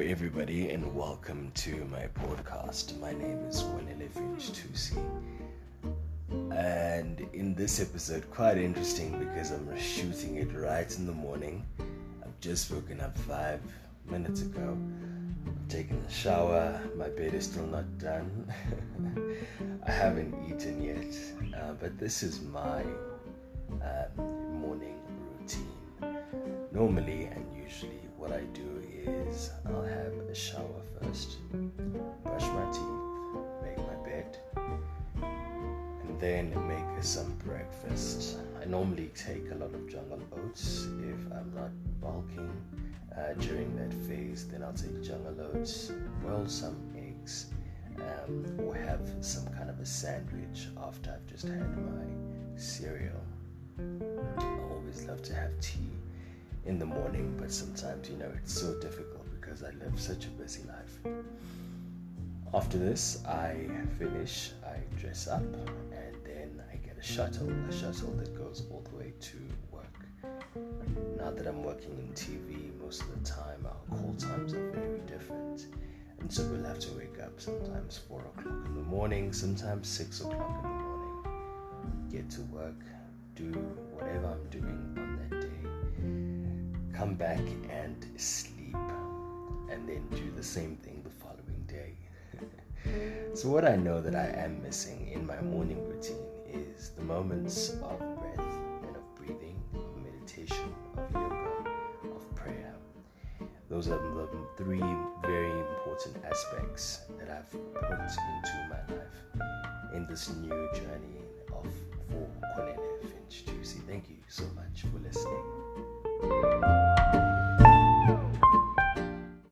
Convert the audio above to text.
everybody, and welcome to my podcast. My name is Kwanele Finch Tusi. And in this episode, quite interesting because I'm shooting it right in the morning. I've just woken up five minutes ago. I've taken a shower. My bed is still not done. I haven't eaten yet. Uh, but this is my uh, morning routine. Normally and usually, A shower first, brush my teeth, make my bed, and then make some breakfast. I normally take a lot of jungle oats if I'm not bulking. Uh, during that phase, then I'll take jungle oats, boil some eggs, um, or have some kind of a sandwich after I've just had my cereal. I always love to have tea in the morning, but sometimes, you know, it's so difficult because I live such a busy life. After this, I finish, I dress up, and then I get a shuttle, a shuttle that goes all the way to work. Now that I'm working in TV, most of the time our call times are very different. And so we'll have to wake up sometimes 4 o'clock in the morning, sometimes 6 o'clock in the morning, get to work, do whatever I'm doing on that day come back and sleep, the same thing the following day. so, what I know that I am missing in my morning routine is the moments of breath and of breathing, of meditation, of yoga, of prayer. Those are the three very important aspects that I've put into my life in this new journey